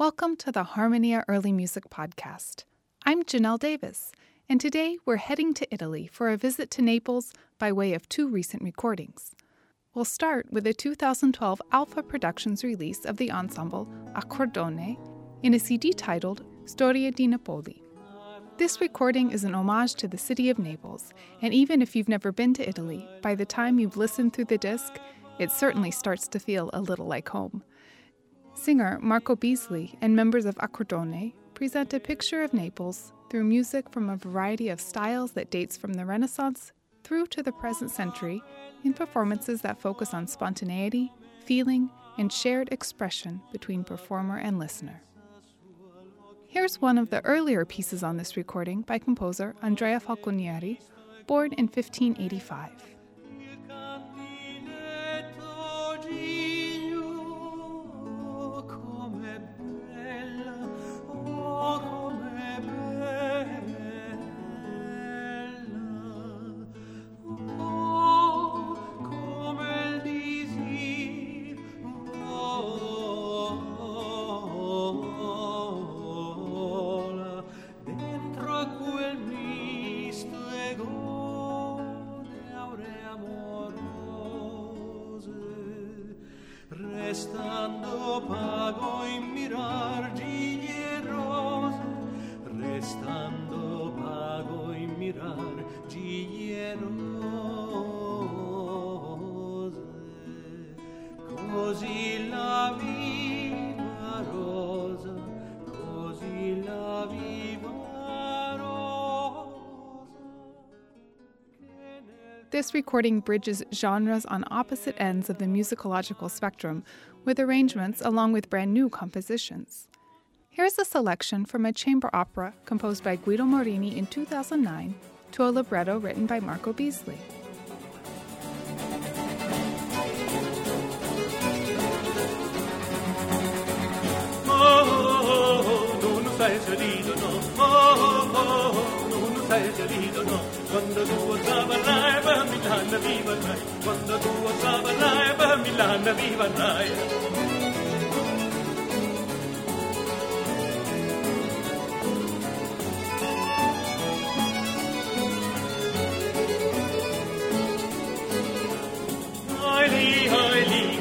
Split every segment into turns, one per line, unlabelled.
Welcome to the Harmonia Early Music Podcast. I'm Janelle Davis, and today we're heading to Italy for a visit to Naples by way of two recent recordings. We'll start with a 2012 Alpha Productions release of the ensemble Accordone in a CD titled Storia di Napoli. This recording is an homage to the city of Naples, and even if you've never been to Italy, by the time you've listened through the disc, it certainly starts to feel a little like home. Singer Marco Beasley and members of Accordone present a picture of Naples through music from a variety of styles that dates from the Renaissance through to the present century in performances that focus on spontaneity, feeling, and shared expression between performer and listener. Here's one of the earlier pieces on this recording by composer Andrea Falconieri, born in 1585.
Restando pago in mirar giglie rose Restando pago in mirar giglie rose Così
This recording bridges genres on opposite ends of the musicological spectrum with arrangements along with brand new compositions. Here's a selection from a chamber opera composed by Guido Morini in 2009 to a libretto written by Marco Beasley.
Oh, oh, oh, a Milano viva rai. Quando tu osava live a Milano viva rai. Oi lì, oi lì,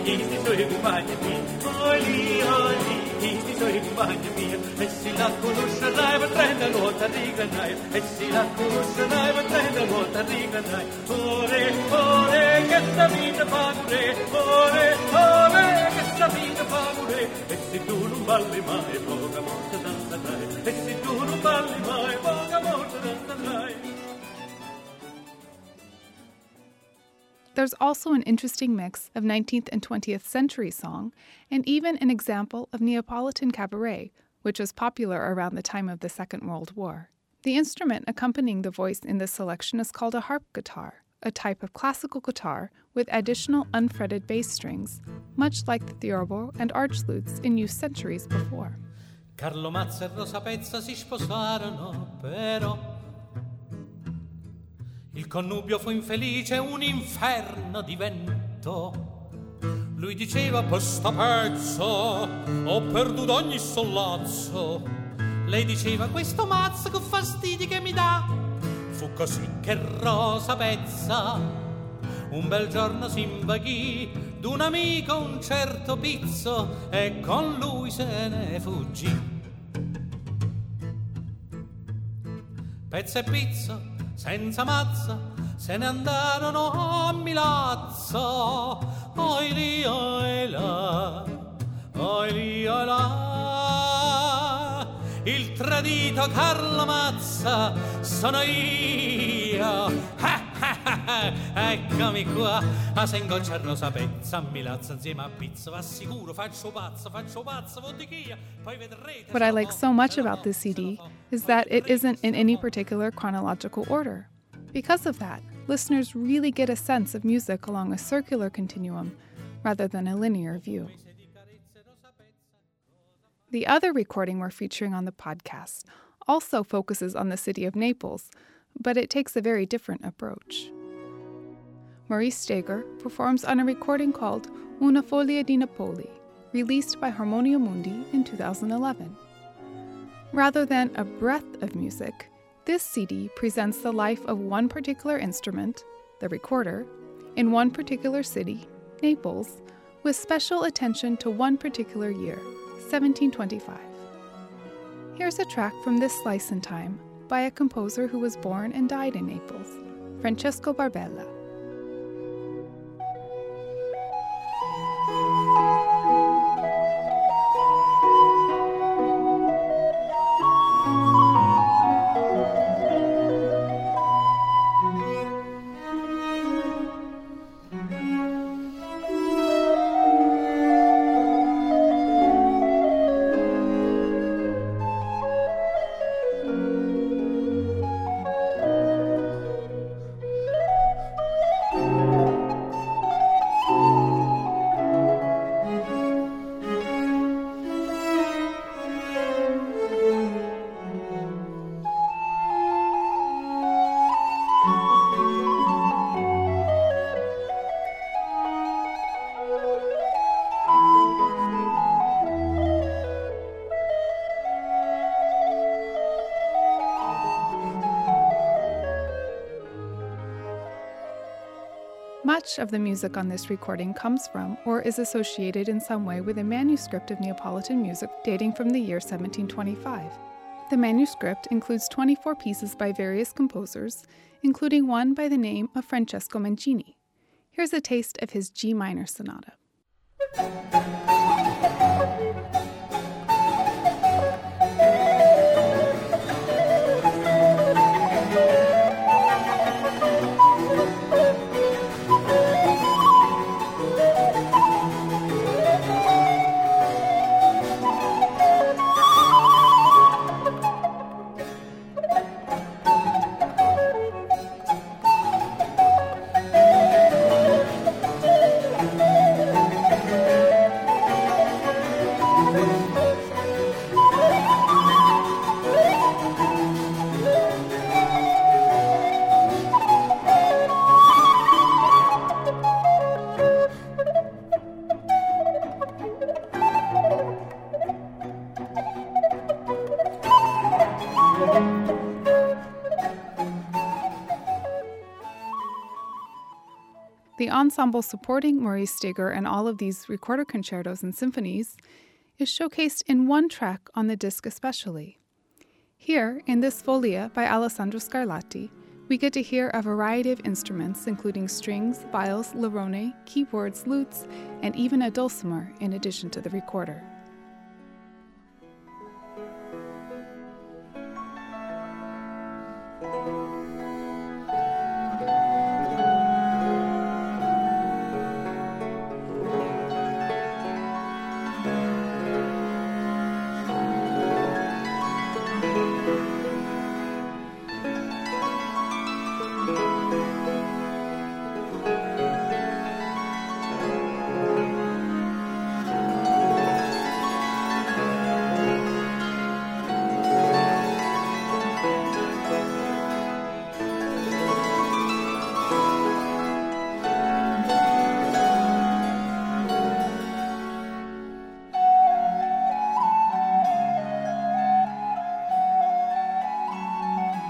questi suoi compagni miei. Oi lì, oi lì, questi suoi compagni miei. E se la conoscerai, potrai lotta rigarai. E se la conoscerai, potrai lotta rigarai. Ore, ore, vita fa pure. Ore, ore,
There's also an interesting mix of 19th and 20th century song, and even an example of Neapolitan cabaret, which was popular around the time of the Second World War. The instrument accompanying the voice in this selection is called a harp guitar, a type of classical guitar with additional unfretted bass strings, much like the theorbo and arch lutes in use centuries before.
Carlo Mazza e Rosa Pezza si sposarono, però connubio fu infelice, un inferno diventò. Lui diceva per sta pezzo ho perduto ogni sollazzo. Lei diceva questo mazzo che fastidi che mi dà. Fu così che Rosa Pezza un bel giorno si invaghì d'un amico un certo pizzo e con lui se ne fuggì. Pezzo e pizzo, senza mazza, se ne andarono a Milazzo. Oi lì, oi là, oi lì, oi là. Il tradito Carlo Mazza sono io. Eccomi qua, a se ingoccia rosa pezza, a insieme a pizza, va sicuro, faccio pazzo, faccio poi vedrete.
What I like so much about this CD is that it isn't in any particular chronological order. Because of that, listeners really get a sense of music along a circular continuum rather than a linear view. The other recording we're featuring on the podcast also focuses on the city of Naples, but it takes a very different approach. Maurice Steger performs on a recording called Una Follia di Napoli, released by Harmonia Mundi in 2011. Rather than a breadth of music, this CD presents the life of one particular instrument, the recorder, in one particular city, Naples, with special attention to one particular year, 1725. Here's a track from this slice in time by a composer who was born and died in Naples, Francesco Barbella. Much of the music on this recording comes from or is associated in some way with a manuscript of Neapolitan music dating from the year 1725. The manuscript includes 24 pieces by various composers, including one by the name of Francesco Mancini. Here's a taste of his G minor sonata. The ensemble supporting Maurice Steger and all of these recorder concertos and symphonies is showcased in one track on the disc especially. Here, in this folia by Alessandro Scarlatti, we get to hear a variety of instruments, including strings, viols, lirone, keyboards, lutes, and even a dulcimer in addition to the recorder.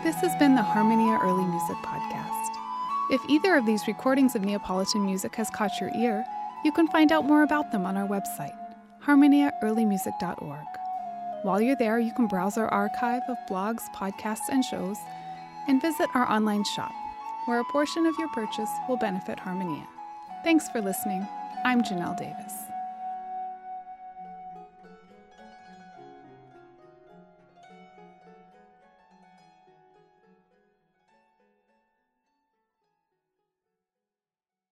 This has been the Harmonia Early Music Podcast. If either of these recordings of Neapolitan music has caught your ear, you can find out more about them on our website, harmoniaearlymusic.org. While you're there, you can browse our archive of blogs, podcasts, and shows, and visit our online shop, where a portion of your purchase will benefit Harmonia. Thanks for listening. I'm Janelle Davis.